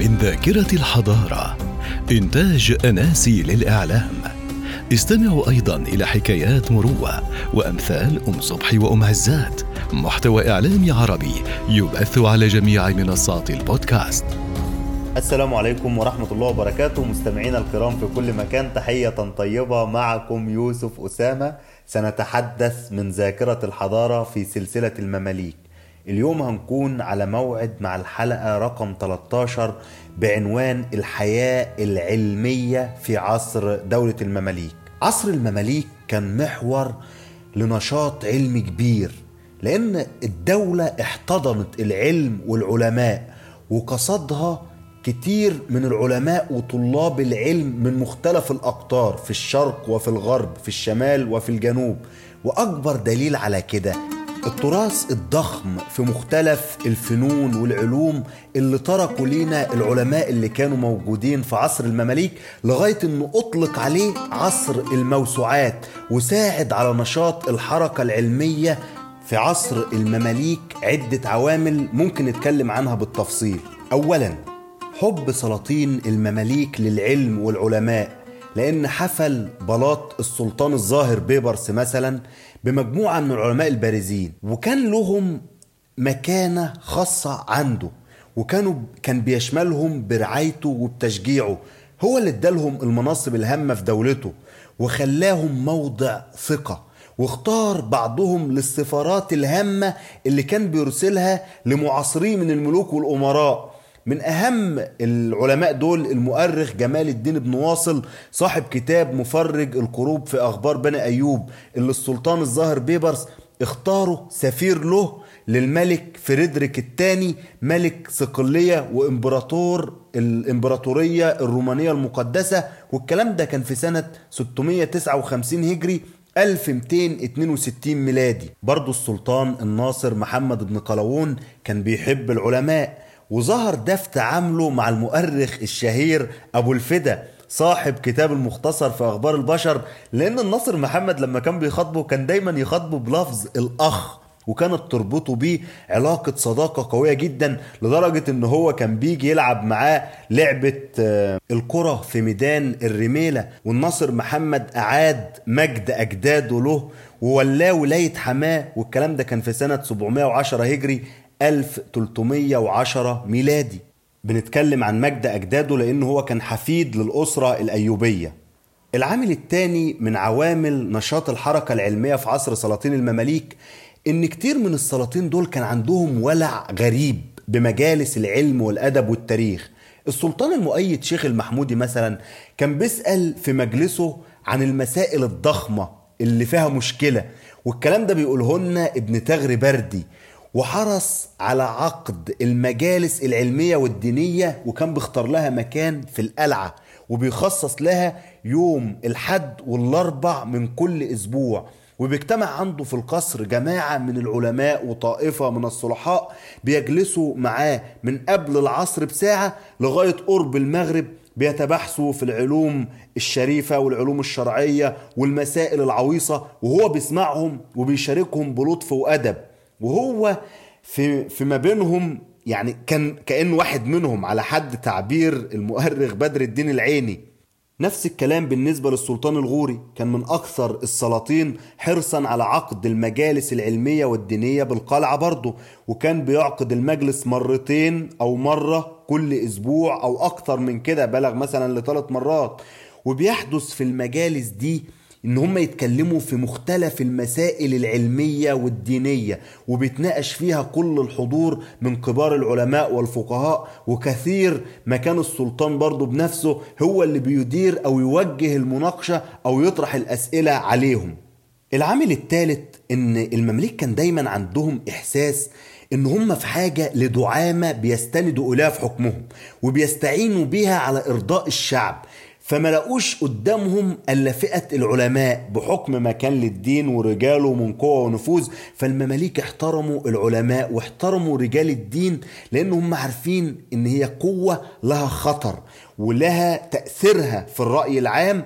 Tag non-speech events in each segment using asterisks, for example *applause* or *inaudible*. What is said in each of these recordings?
من ذاكرة الحضارة. إنتاج أناسي للإعلام. استمعوا أيضا إلى حكايات مروة وأمثال أم صبحي وأم عزات. محتوى إعلامي عربي يبث على جميع منصات البودكاست. السلام عليكم ورحمة الله وبركاته. مستمعينا الكرام في كل مكان تحية طيبة معكم يوسف أسامة. سنتحدث من ذاكرة الحضارة في سلسلة المماليك. اليوم هنكون على موعد مع الحلقة رقم 13 بعنوان الحياة العلمية في عصر دولة المماليك. عصر المماليك كان محور لنشاط علمي كبير لأن الدولة احتضنت العلم والعلماء وقصدها كتير من العلماء وطلاب العلم من مختلف الأقطار في الشرق وفي الغرب في الشمال وفي الجنوب. وأكبر دليل على كده التراث الضخم في مختلف الفنون والعلوم اللي تركوا لينا العلماء اللي كانوا موجودين في عصر المماليك لغاية إنه أطلق عليه عصر الموسوعات وساعد على نشاط الحركة العلمية في عصر المماليك عدة عوامل ممكن نتكلم عنها بالتفصيل. اولا حب سلاطين المماليك للعلم والعلماء. لأن حفل بلاط السلطان الظاهر بيبرس مثلا بمجموعة من العلماء البارزين وكان لهم مكانة خاصة عنده وكانوا كان بيشملهم برعايته وبتشجيعه. هو اللي ادالهم المناصب الهامة في دولته وخلاهم موضع ثقة واختار بعضهم للسفارات الهامة اللي كان بيرسلها لمعاصريه من الملوك والأمراء. من أهم العلماء دول المؤرخ جمال الدين بن واصل صاحب كتاب مفرج الكروب في أخبار بني أيوب اللي السلطان الظاهر بيبرس اختاره سفير له للملك فريدريك الثاني ملك صقلية وإمبراطور الإمبراطورية الرومانية المقدسة. والكلام ده كان في سنة 659 هجري 1262 ميلادي. برضو السلطان الناصر محمد بن قلاوون كان بيحب العلماء. وظهر ده في تعامله مع المؤرخ الشهير أبو الفدا صاحب كتاب المختصر في أخبار البشر لأن الناصر محمد لما كان بيخاطبه كان دايما يخاطبه بلفظ الأخ وكانت تربطه بيه علاقة صداقة قوية جدا لدرجة إن هو كان بيجي يلعب معاه لعبة الكرة في ميدان الرميلة والناصر محمد أعاد مجد أجداده له وولاه ولاية حماة والكلام ده كان في سنة 710 هجري 1310 ميلادي. بنتكلم عن مجد أجداده لأنه هو كان حفيد للأسرة الأيوبية. العامل الثاني من عوامل نشاط الحركة العلمية في عصر سلاطين المماليك إن كتير من السلاطين دول كان عندهم ولع غريب بمجالس العلم والأدب والتاريخ. السلطان المؤيد شيخ المحمودي مثلا كان بيسأل في مجلسه عن المسائل الضخمة اللي فيها مشكلة والكلام ده بيقوله لنا ابن تغري بردي وحرص على عقد المجالس العلمية والدينية وكان بيختار لها مكان في القلعة وبيخصص لها يوم الحد والأربع من كل أسبوع. وبيجتمع عنده في القصر جماعة من العلماء وطائفة من الصلحاء بيجلسوا معاه من قبل العصر بساعة لغاية قرب المغرب بيتبحثوا في العلوم الشريفة والعلوم الشرعية والمسائل العويصة وهو بيسمعهم وبيشاركهم بلطف وأدب. وهو في في ما بينهم يعني كان كأنه واحد منهم على حد تعبير المؤرخ بدر الدين العيني. نفس الكلام بالنسبة للسلطان الغوري. كان من أكثر السلاطين حرصا على عقد المجالس العلمية والدينية بالقلعة برضه. وكان بيعقد المجلس مرتين أو مرة كل أسبوع أو أكثر من كده بلغ مثلا لثلاث مرات. وبيحدث في المجالس دي إن هم يتكلموا في مختلف المسائل العلمية والدينية وبيتناقش فيها كل الحضور من كبار العلماء والفقهاء وكثير ما كان السلطان برضه بنفسه هو اللي بيدير أو يوجه المناقشة أو يطرح الأسئلة عليهم. العامل الثالث إن المماليك كان دايما عندهم إحساس إن هم في حاجة لدعامة بيستندوا إليها في حكمهم وبيستعينوا بيها على إرضاء الشعب. فما لقوش قدامهم إلا فئة العلماء بحكم ما كان للدين ورجاله من قوة ونفوذ. فالمماليك احترموا العلماء واحترموا رجال الدين لأن هم عارفين إن هي قوة لها خطر ولها تأثيرها في الرأي العام.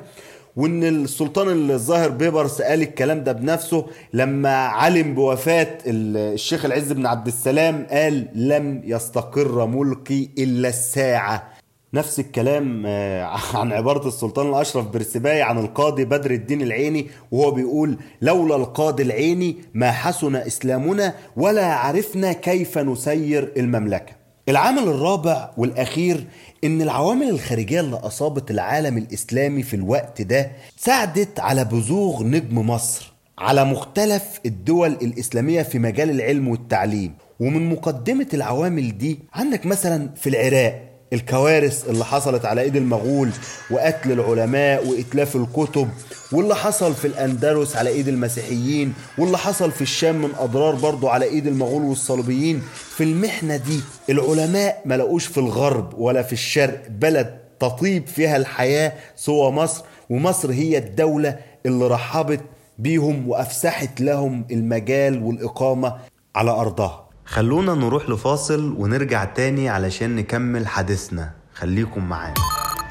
وإن السلطان الظاهر بيبرس قال الكلام ده بنفسه لما علم بوفاة الشيخ العز بن عبد السلام قال لم يستقر ملكي إلا الساعة. نفس الكلام آه، *laughs* عن عبارة السلطان الأشرف برسباي عن القاضي بدر الدين العيني وهو بيقول لولا القاضي العيني ما حسن إسلامنا ولا عرفنا كيف نسير المملكة. العامل الرابع والأخير إن العوامل الخارجية اللي أصابت العالم الإسلامي في الوقت ده ساعدت على بزوغ نجم مصر على مختلف الدول الإسلامية في مجال العلم والتعليم. ومن مقدمة العوامل دي عندك مثلا في العراق الكوارث اللي حصلت على إيد المغول وقتل العلماء وإتلاف الكتب واللي حصل في الأندلس على إيد المسيحيين واللي حصل في الشام من أضرار برضو على إيد المغول والصليبيين. في المحنة دي العلماء ما لقوش في الغرب ولا في الشرق بلد تطيب فيها الحياة سوى مصر ومصر هي الدولة اللي رحبت بيهم وأفسحت لهم المجال والإقامة على أرضها. خلونا نروح لفاصل ونرجع تاني علشان نكمل حديثنا. خليكم معانا.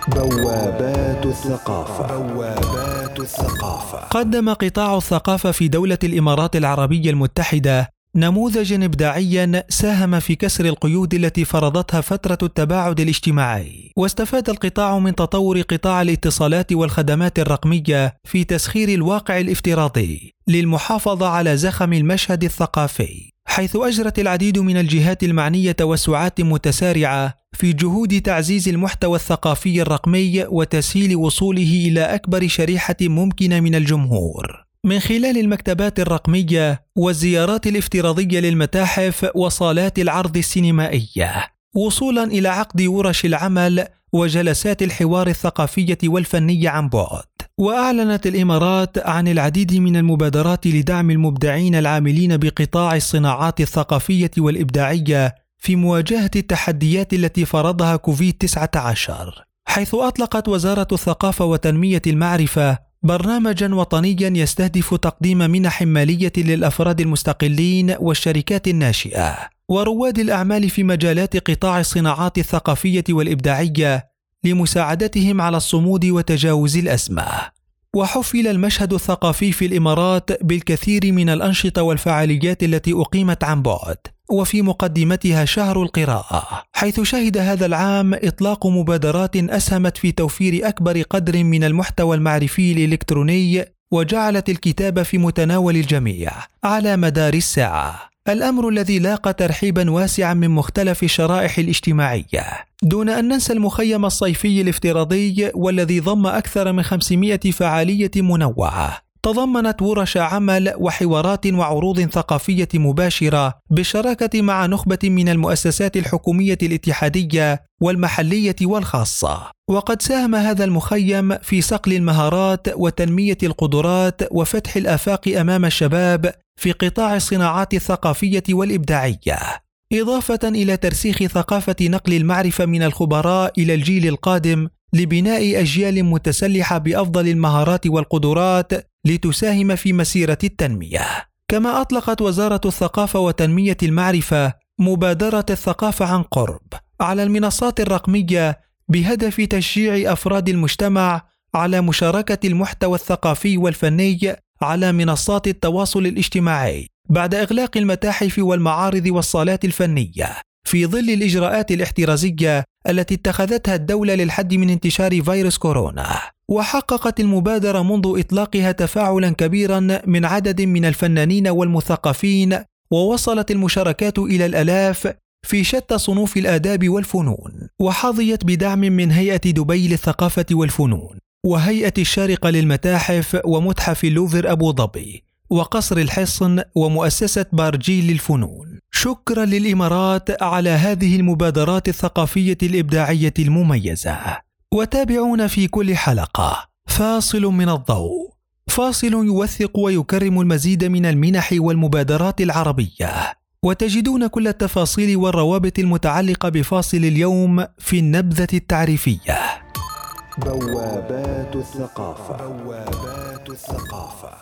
بوابات الثقافة. بوابات الثقافة. قدم قطاع الثقافة في دولة الإمارات العربية المتحدة نموذجا ابداعيا ساهم في كسر القيود التي فرضتها فترة التباعد الاجتماعي. واستفاد القطاع من تطور قطاع الاتصالات والخدمات الرقمية في تسخير الواقع الافتراضي للمحافظة على زخم المشهد الثقافي حيث أجرت العديد من الجهات المعنية توسعات متسارعة في جهود تعزيز المحتوى الثقافي الرقمي وتسهيل وصوله إلى أكبر شريحة ممكنة من الجمهور. من خلال المكتبات الرقمية والزيارات الافتراضية للمتاحف وصالات العرض السينمائية وصولا إلى عقد ورش العمل وجلسات الحوار الثقافية والفنية عن بعد. وأعلنت الإمارات عن العديد من المبادرات لدعم المبدعين العاملين بقطاع الصناعات الثقافية والإبداعية في مواجهة التحديات التي فرضها كوفيد 19 حيث أطلقت وزارة الثقافة وتنمية المعرفة برنامجا وطنيا يستهدف تقديم منح مالية للأفراد المستقلين والشركات الناشئة ورواد الأعمال في مجالات قطاع الصناعات الثقافية والإبداعية لمساعدتهم على الصمود وتجاوز الأزمة. وحفل المشهد الثقافي في الإمارات بالكثير من الأنشطة والفعاليات التي أقيمت عن بعد. وفي مقدمتها شهر القراءة حيث شهد هذا العام إطلاق مبادرات أسهمت في توفير أكبر قدر من المحتوى المعرفي الإلكتروني وجعلت الكتاب في متناول الجميع على مدار الساعة. الأمر الذي لاقى ترحيبا واسعا من مختلف الشرائح الاجتماعية. دون أن ننسى المخيم الصيفي الافتراضي والذي ضم أكثر من 500 فعالية منوعة. تضمنت ورش عمل وحوارات وعروض ثقافية مباشرة بالشراكة مع نخبة من المؤسسات الحكومية الاتحادية والمحلية والخاصة. وقد ساهم هذا المخيم في صقل المهارات وتنمية القدرات وفتح الآفاق أمام الشباب في قطاع الصناعات الثقافية والإبداعية. إضافة إلى ترسيخ ثقافة نقل المعرفة من الخبراء إلى الجيل القادم لبناء أجيال متسلحة بأفضل المهارات والقدرات لتساهم في مسيرة التنمية. كما أطلقت وزارة الثقافة وتنمية المعرفة مبادرة الثقافة عن قرب على المنصات الرقمية بهدف تشجيع أفراد المجتمع على مشاركة المحتوى الثقافي والفني على منصات التواصل الاجتماعي بعد إغلاق المتاحف والمعارض والصالات الفنية. في ظل الإجراءات الاحترازية التي اتخذتها الدولة للحد من انتشار فيروس كورونا. وحققت المبادرة منذ إطلاقها تفاعلا كبيرا من عدد من الفنانين والمثقفين ووصلت المشاركات إلى الألاف في شتى صنوف الآداب والفنون وحظيت بدعم من هيئة دبي للثقافة والفنون وهيئة الشارقة للمتاحف ومتحف اللوفر أبو ظبي وقصر الحصن ومؤسسة بارجيل للفنون. شكرا للإمارات على هذه المبادرات الثقافية الإبداعية المميزة. وتابعونا في كل حلقة. فاصل من الضوء. فاصل يوثق ويكرم المزيد من المنح والمبادرات العربية. وتجدون كل التفاصيل والروابط المتعلقة بفاصل اليوم في النبذة التعريفية. بوابات الثقافة. بوابات الثقافة.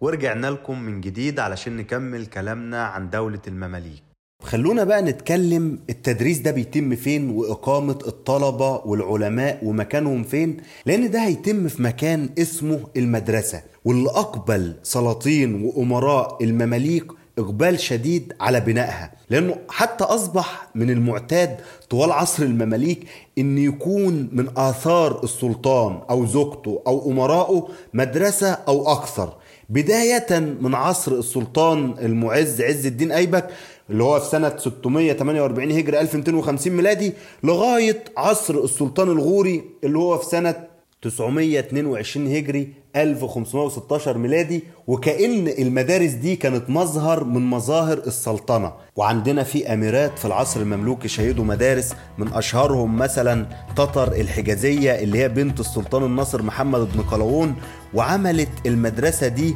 ورجعنا لكم من جديد علشان نكمل كلامنا عن دولة المماليك. خلونا بقى نتكلم التدريس ده بيتم فين وإقامة الطلبة والعلماء ومكانهم فين لأن ده هيتم في مكان اسمه المدرسة واللي أقبل سلاطين وأمراء المماليك إقبال شديد على بنائها لأنه حتى أصبح من المعتاد طوال عصر المماليك أن يكون من آثار السلطان أو زوجته أو أمرائه مدرسة أو أكثر. بداية من عصر السلطان المعز عز الدين أيبك اللي هو في سنة 648 هجري 1250 ميلادي لغاية عصر السلطان الغوري اللي هو في سنة 922 هجري 1516 ميلادي وكأن المدارس دي كانت مظهر من مظاهر السلطنة. وعندنا في أميرات في العصر المملوكي شهدوا مدارس من أشهرهم مثلا تطر الحجازية اللي هي بنت السلطان الناصر محمد بن قلاوون وعملت المدرسة دي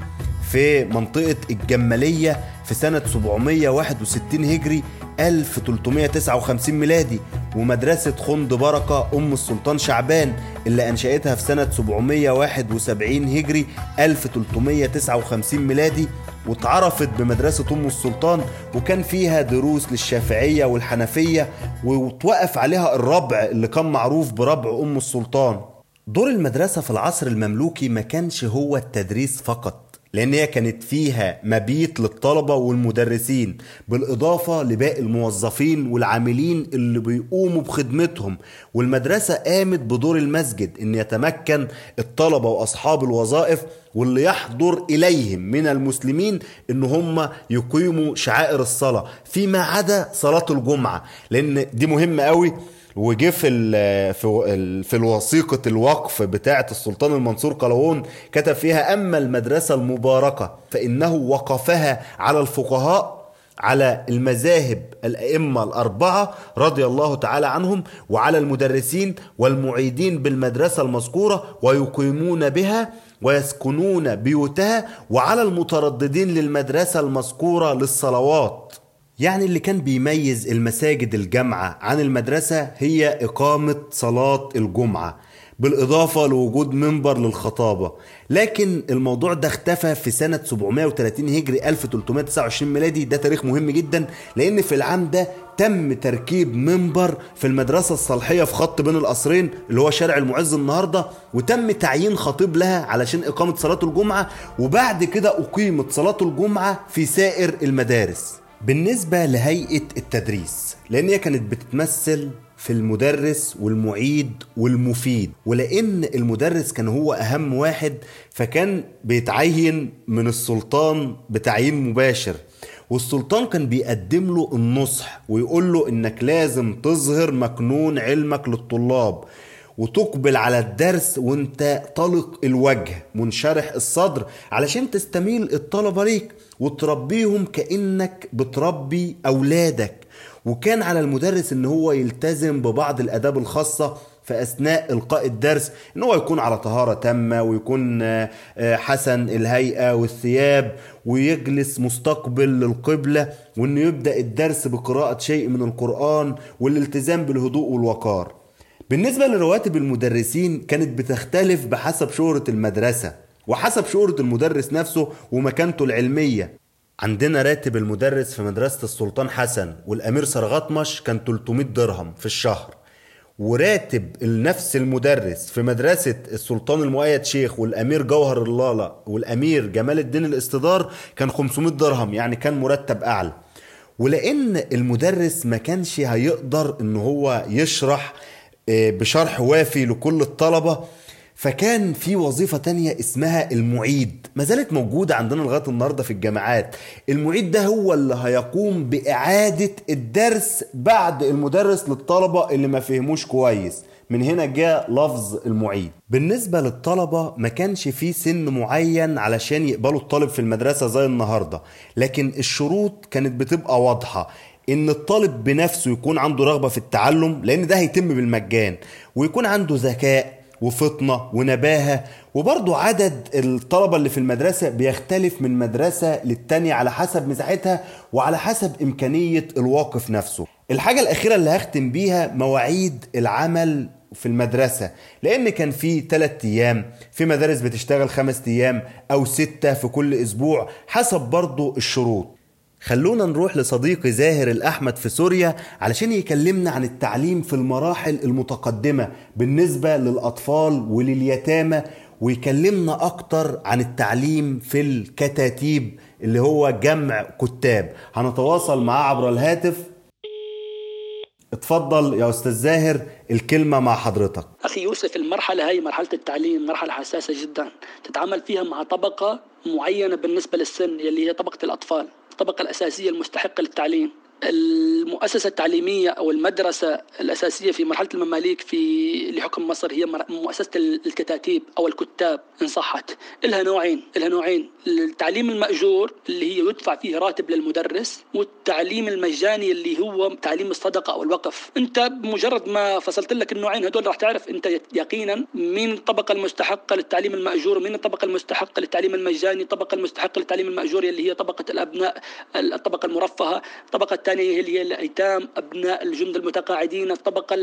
في منطقة الجمالية في سنة 761 هجري 1359 ميلادي ومدرسة خند بركة أم السلطان شعبان اللي أنشأتها في سنة 771 هجري 1359 ميلادي واتعرفت بمدرسة أم السلطان وكان فيها دروس للشافعية والحنفية وتوقف عليها الربع اللي كان معروف بربع أم السلطان. دور المدرسة في العصر المملوكي ما كانش هو التدريس فقط لأن هي كانت فيها مبيت للطلبة والمدرسين بالإضافة لباقي الموظفين والعاملين اللي بيقوموا بخدمتهم. والمدرسة قامت بدور المسجد إن يتمكن الطلبة وأصحاب الوظائف واللي يحضر إليهم من المسلمين إن هم يقيموا شعائر الصلاة. فيما عدا صلاة الجمعة لأن دي مهمة قوي وجه في ال في في الوثيقة الوقف بتاعة السلطان المنصور قلاوون كتب فيها أما المدرسة المباركة فإنه وقفها على الفقهاء على المذاهب الأئمة الأربعة رضي الله تعالى عنهم وعلى المدرسين والمعيدين بالمدرسة المذكورة ويقيمون بها ويسكنون بيوتها وعلى المترددين للمدرسة المذكورة للصلوات. يعني اللي كان بيميز المساجد الجامعة عن المدرسة هي إقامة صلاة الجمعة بالإضافة لوجود منبر للخطابة. لكن الموضوع ده اختفى في سنة 730 هجري 1329 ميلادي. ده تاريخ مهم جدا لأن في العام ده تم تركيب منبر في المدرسة الصالحية في خط بين القصرين اللي هو شارع المعز النهاردة وتم تعيين خطيب لها علشان إقامة صلاة الجمعة وبعد كده أقيمت صلاة الجمعة في سائر المدارس. بالنسبة لهيئة التدريس لأن هي كانت بتتمثل في المدرس والمعيد والمفيد ولأن المدرس كان هو أهم واحد فكان بيتعين من السلطان بتعيين مباشر. والسلطان كان بيقدم له النصح ويقول له إنك لازم تظهر مكنون علمك للطلاب وتقبل على الدرس وأنت طلق الوجه منشرح الصدر علشان تستميل الطلبة ليك. وتربيهم كأنك بتربي أولادك. وكان على المدرس إن هو يلتزم ببعض الأداب الخاصة في أثناء إلقاء الدرس إن هو يكون على طهارة تامة ويكون حسن الهيئة والثياب ويجلس مستقبل للقبلة وإنه يبدأ الدرس بقراءة شيء من القرآن والالتزام بالهدوء والوقار. بالنسبة لرواتب المدرسين كانت بتختلف بحسب شهرة المدرسة. وحسب شهره المدرس نفسه ومكانته العلمية. عندنا راتب المدرس في مدرسة السلطان حسن والأمير سرغطمش كان 300 درهم في الشهر. وراتب نفس المدرس في مدرسة السلطان المؤيد شيخ والأمير جوهر اللالا والأمير جمال الدين الاستدار كان 500 درهم يعني كان مرتب أعلى. ولأن المدرس ما كانش هيقدر إن هو يشرح بشرح وافي لكل الطلبة فكان في وظيفة تانية اسمها المعيد. ما زالت موجودة عندنا لغاية النهاردة في الجامعات. المعيد ده هو اللي هيقوم بإعادة الدرس بعد المدرس للطلبة اللي ما فهموش كويس. من هنا جاء لفظ المعيد. بالنسبة للطلبة ما كانش في سن معين علشان يقبلوا الطالب في المدرسة زي النهاردة. لكن الشروط كانت بتبقى واضحة. إن الطالب بنفسه يكون عنده رغبة في التعلم لأن ده هيتم بالمجان. ويكون عنده ذكاء. وفطنة ونباهة. وبرضو عدد الطلبة اللي في المدرسة بيختلف من مدرسة للتانية على حسب مساحتها وعلى حسب إمكانية الواقف نفسه. الحاجة الأخيرة اللي هختم بيها مواعيد العمل في المدرسة. لأن كان في ثلاثة أيام في مدارس بتشتغل خمس أيام أو ستة في كل أسبوع حسب برضو الشروط. خلونا نروح لصديقي زاهر الأحمد في سوريا علشان يكلمنا عن التعليم في المراحل المتقدمة بالنسبة للأطفال ولليتامى ويكلمنا أكتر عن التعليم في الكتاتيب اللي هو جمع كتاب. هنتواصل معاه عبر الهاتف. اتفضل يا أستاذ زاهر الكلمة مع حضرتك. أخي يوسف المرحلة هاي مرحلة التعليم مرحلة حساسة جدا تتعامل فيها مع طبقة معينة بالنسبة للسن اللي هي طبقة الأطفال. الطبقة الأساسية المستحقة للتعليم. المؤسسة التعليمية أو المدرسة الأساسية في مرحلة المماليك في لحكم مصر هي مؤسسة الكتاتيب أو الكتاب إن صحت. لها نوعين لها نوعين. التعليم المأجور اللي هي يدفع فيه راتب للمدرس والتعليم المجاني اللي هو تعليم الصدقة أو الوقف. أنت بمجرد ما فصلت لك النوعين هدول راح تعرف أنت يقينا مين الطبقة المستحقة للتعليم المأجور ومين الطبقة المستحقة للتعليم المجاني الطبقة المستحقة للتعليم المأجور اللي هي طبقة الأبناء الطبقة المرفهة الطبقة الثانية اللي هي الأيتام أبناء الجند المتقاعدين الطبقة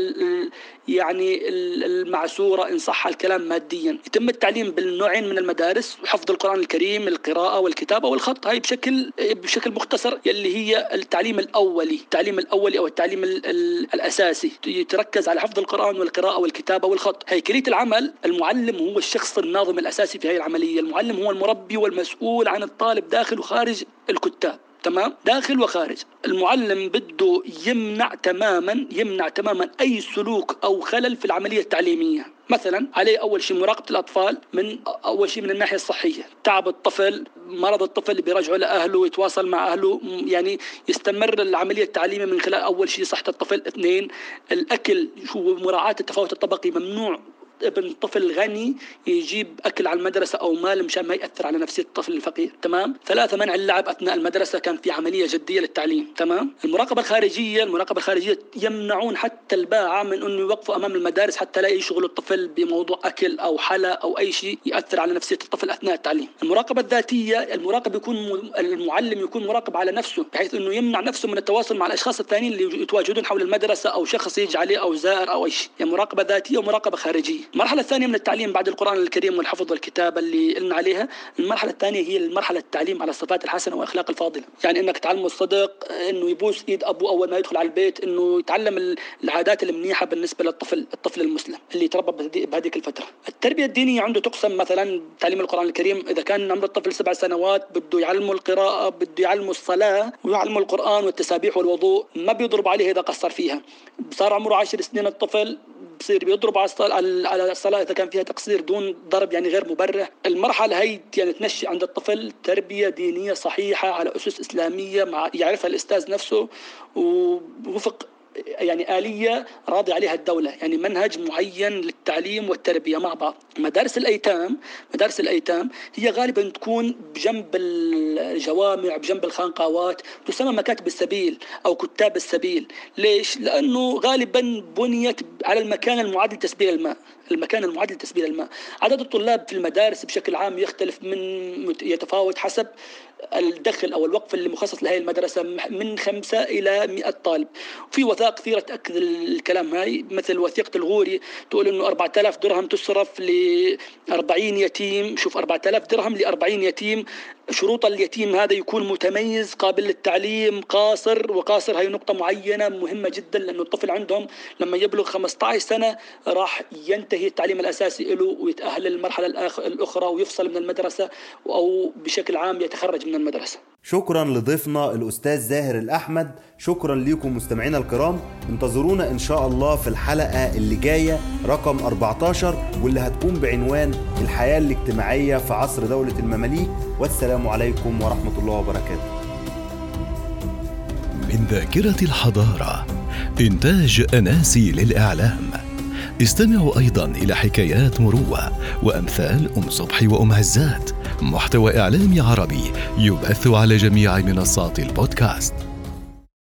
يعني المعسورة إن صح الكلام ماديا. يتم التعليم بالنوعين من المدارس وحفظ القرآن الكريم القراءة والكتابة والخط هاي بشكل بشكل مختصر يلي هي التعليم الأولي التعليم الأولي أو التعليم ال ال الأساسي. يتركز على حفظ القرآن والقراءة والكتابة والخط. هيكلية العمل المعلم هو الشخص الناظم الأساسي في هذه العملية. المعلم هو المربي والمسؤول عن الطالب داخل وخارج الكتاب. تمام؟ داخل وخارج. المعلم بده يمنع تماما يمنع تماما أي سلوك أو خلل في العملية التعليمية. مثلا عليه أول شيء مراقبة الأطفال من أول شيء من الناحية الصحية. تعب الطفل مرض الطفل بيرجعه لأهله يتواصل مع أهله يعني يستمر العملية التعليمية من خلال أول شيء صحة الطفل. اثنين الأكل شو مراعاة التفاوت الطبقي ممنوع ابن طفل غني يجيب أكل على المدرسة أو مال مشان ما يأثر على نفسية الطفل الفقير تمام؟ ثلاثة منع اللعب أثناء المدرسة كان في عملية جدية للتعليم تمام؟ المراقبة الخارجية المراقبة الخارجية يمنعون حتى الباعة من إنه يوقفوا أمام المدارس حتى لا يشغلوا الطفل بموضوع أكل أو حلا أو أي شيء يأثر على نفسية الطفل أثناء التعليم. المراقبة الذاتية المراقب يكون المعلم يكون مراقب على نفسه بحيث إنه يمنع نفسه من التواصل مع الأشخاص الثانيين اللي يتواجدون حول المدرسة أو شخص يجي عليه أو زائر أو أي شيء. يعني مراقبة ذاتية ومراقبة خارجية. المرحلة الثانية من التعليم بعد القرآن الكريم والحفظ والكتابة اللي قلنا عليها المرحلة الثانية هي المرحلة التعليم على الصفات الحسنة والأخلاق الفاضلة. يعني إنك تعلمه الصدق إنه يبوس إيد أبوه أول ما يدخل على البيت إنه يتعلم العادات المنيحة بالنسبة للطفل الطفل المسلم اللي يتربى بهذيك الفترة. التربية الدينية عنده تقسم مثلا تعليم القرآن الكريم. إذا كان عمر الطفل سبع سنوات بده يعلمه القراءة بده يعلمه الصلاة ويعلمه القرآن والتسابيح والوضوء ما بيضرب عليه إذا قصر فيها. صار عمره عشر سنين الطفل بصير بيضرب على على الصلاة إذا كان فيها تقصير دون ضرب يعني غير مبرح المرحلة هي يعني تنشئ عند الطفل تربية دينية صحيحة على أسس إسلامية مع يعرفها الأستاذ نفسه ووفق يعني آلية راضي عليها الدولة يعني منهج معين للتعليم والتربية مع بعض. مدارس الأيتام مدارس الأيتام هي غالبا تكون بجنب الجوامع بجنب الخانقاوات تسمى مكاتب السبيل أو كتاب السبيل. ليش؟ لأنه غالبا بنيت على المكان المعد لتسبيل الماء المكان المعد لتسبيل الماء. عدد الطلاب في المدارس بشكل عام يختلف من يتفاوت حسب الدخل أو الوقف اللي مخصص لهذه المدرسة من خمسة إلى مئة طالب. في وثائق كثيرة تأكد الكلام هاي. مثل وثيقة الغوري تقول إنه 4000 درهم تصرف ل 40 يتيم. شوف 4000 درهم ل 40 يتيم. شروط اليتيم هذا يكون متميز قابل للتعليم قاصر وقاصر هي نقطة معينة مهمة جدا لأنه الطفل عندهم لما يبلغ 15 سنة راح ينتهي التعليم الأساسي له ويتأهل للمرحلة الأخرى ويفصل من المدرسة أو بشكل عام يتخرج من المدرسة. شكرا لضيفنا الأستاذ زاهر الأحمد. شكرا لكم مستمعينا الكرام. انتظرونا إن شاء الله في الحلقة اللي جاية رقم 14 واللي هتكون بعنوان الحياة الاجتماعية في عصر دولة المماليك. والسلام عليكم ورحمة الله وبركاته. من ذاكرة الحضارة إنتاج أناسي للإعلام. استمعوا أيضا إلى حكايات مروة وأمثال أم صبحي وأم عزات محتوى إعلامي عربي يبث على جميع منصات البودكاست.